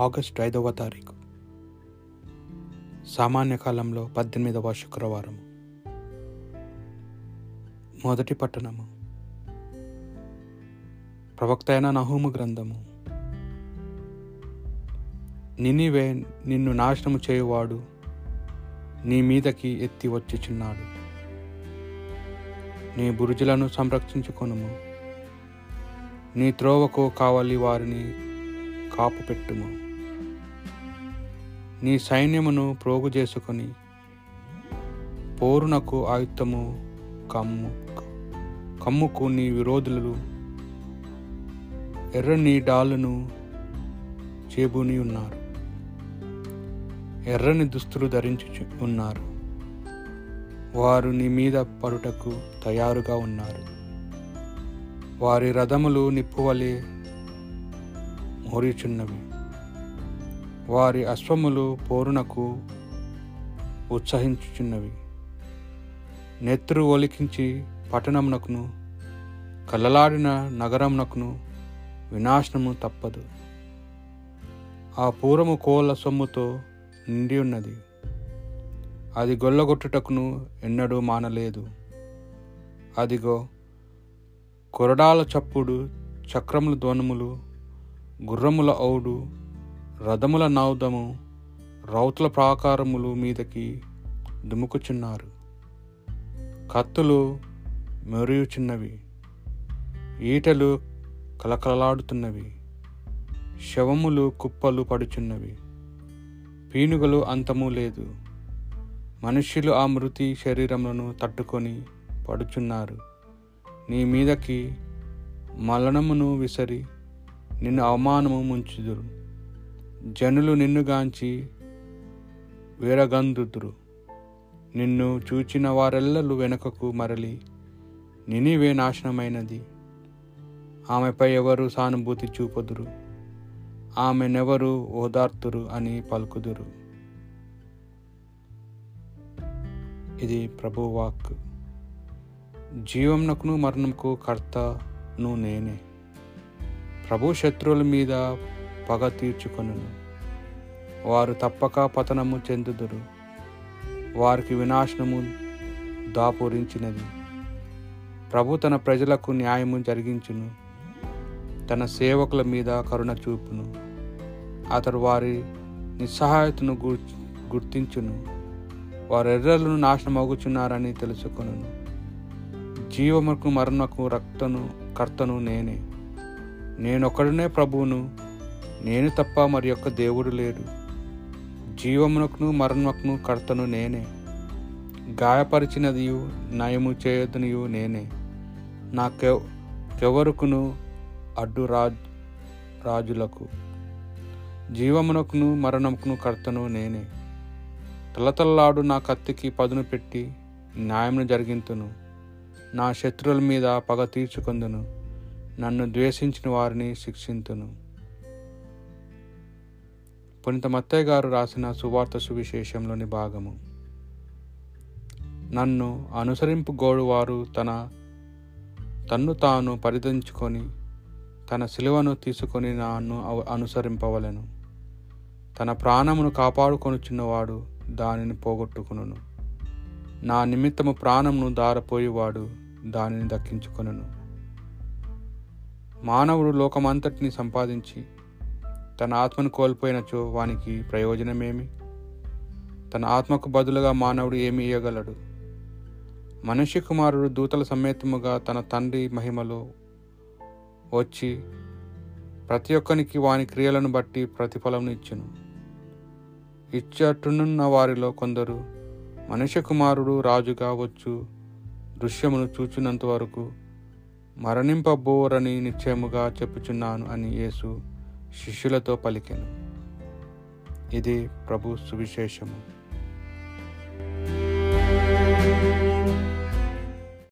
August ఐదవ తారీఖు. సామాన్య కాలంలో పద్దెనిమిదవ శుక్రవారం మొదటి పట్టణము. ప్రవక్త అయిన నహూము గ్రంథము. నినివే నిన్ను నాశనము చేయువాడు నీ మీదకి ఎత్తి వచ్చిచున్నాడు. నీ బురుజులను సంరక్షించుకొనుము. నీ త్రోవకు కావలి వారిని కాపు పెట్టుము నీ సైన్యమును ప్రోగు చేసుకొని పోరునకు ఆయుత్తము కమ్ము కమ్ముకు నీ విరోధులు ఎర్రని డాలును చేబూని ఉన్నారు. ఎర్రని దుస్తులు ధరించి ఉన్నారు. వారు నీ మీద పడుటకు తయారుగా ఉన్నారు. వారి రథములు నిప్పువలే మోరిచున్నవి. వారి అశ్వములు పోరునకు ఉత్సహించుచున్నవి. నెత్తురు ఒలికించి పట్టణమునకును కలలాడిన నగరమునకును వినాశనము తప్పదు. ఆ పూరము కోళ్ళ సొమ్ముతో నిండి ఉన్నది. అది గొల్లగొట్టుటకును ఎన్నడూ మానలేదు. అదిగో కొరడాల చప్పుడు చక్రముల ధ్వనుములు గుర్రముల ఔడు రథముల నౌదము రౌతుల ప్రాకారములు మీదకి దుముకుచున్నారు. కత్తులు మెరుగుచున్నవి ఈటలు కలకలలాడుతున్నవి శవములు కుప్పలు పడుచున్నవి. పీనుగలు అంతము లేదు. మనుష్యులు ఆ మృతి శరీరములను తట్టుకొని పడుచున్నారు. నీ మీదకి మలనమును విసరి నిన్ను అవమానము ముంచుదురు. జనులు నిన్నుగాంచి వీరగందుతురు నిన్ను చూచిన వారెల్లలు వెనుకకు మరలి నినివే నాశనమైనది. ఆమెపై ఎవరు సానుభూతి చూపదురు? ఆమెనెవరు ఓదార్తురు అని పలుకుదురు. ఇది ప్రభువాక్. జీవమునకును మరణంకు కర్తను నేనే. ప్రభు శత్రువుల మీద పగ తీర్చుకొను వారు తప్పక పతనము చెందుదురు. వారికి వినాశనము దాపురించినది. ప్రభు తన ప్రజలకు న్యాయము జరిగించును. తన సేవకుల మీద కరుణ చూపును. అతడు వారి నిస్సహాయతను గుర్తించును. వారు ఎర్రలను నాశనమగుచున్నారని తెలుసుకొను జీవముకు మరణకు రక్తను కర్తను నేనే. నేనొక్కడనే ప్రభువును నేను తప్ప మరి యొక్క దేవుడు లేడు. జీవమునకును మరణమును కర్తను నేనే. గాయపరిచినదియు నయము చేయదనియు నేనే. నాకెవరుకును అడ్డు రాజ్ రాజులకు? జీవమునకును మరణముకును కర్తను నేనే. తలతల్లాడు నా కత్తికి పదును పెట్టి న్యాయమును జరిగింతును. నా శత్రువుల మీద పగ తీర్చుకొందును. నన్ను ద్వేషించిన వారిని శిక్షింతును. పునిత మత్తయ్య గారు రాసిన సువార్త సువిశేషంలోని భాగము. నన్ను అనుసరింపు గోడువారు తన తన్ను తాను పరిధించుకొని తన శిలువను తీసుకొని నన్ను అనుసరింపవలను. తన ప్రాణమును కాపాడుకొనుచున్నవాడు దానిని పోగొట్టుకును నా నిమిత్తము ప్రాణమును దారపోయేవాడు దానిని దక్కించుకొనును. మానవుడు లోకమంతటిని సంపాదించి తన ఆత్మను కోల్పోయినచో వానికి ప్రయోజనమేమి? తన ఆత్మకు బదులుగా మానవుడు ఏమి ఇయ్యగలడు? మనిషి కుమారుడు దూతల సమేతముగా తన తండ్రి మహిమలో వచ్చి ప్రతి ఒక్కనికి వాని క్రియలను బట్టి ప్రతిఫలం ఇచ్చును. ఇచ్చటునున్న వారిలో కొందరు మనుష్య కుమారుడు రాజుగా వచ్చు దృశ్యమును చూచినంత వరకు మరణింపబోరని నిశ్చయముగా చెప్పుచున్నాను అని యేసు శిష్యులతో పలికెను. ఇది ప్రభు సువిశేషము.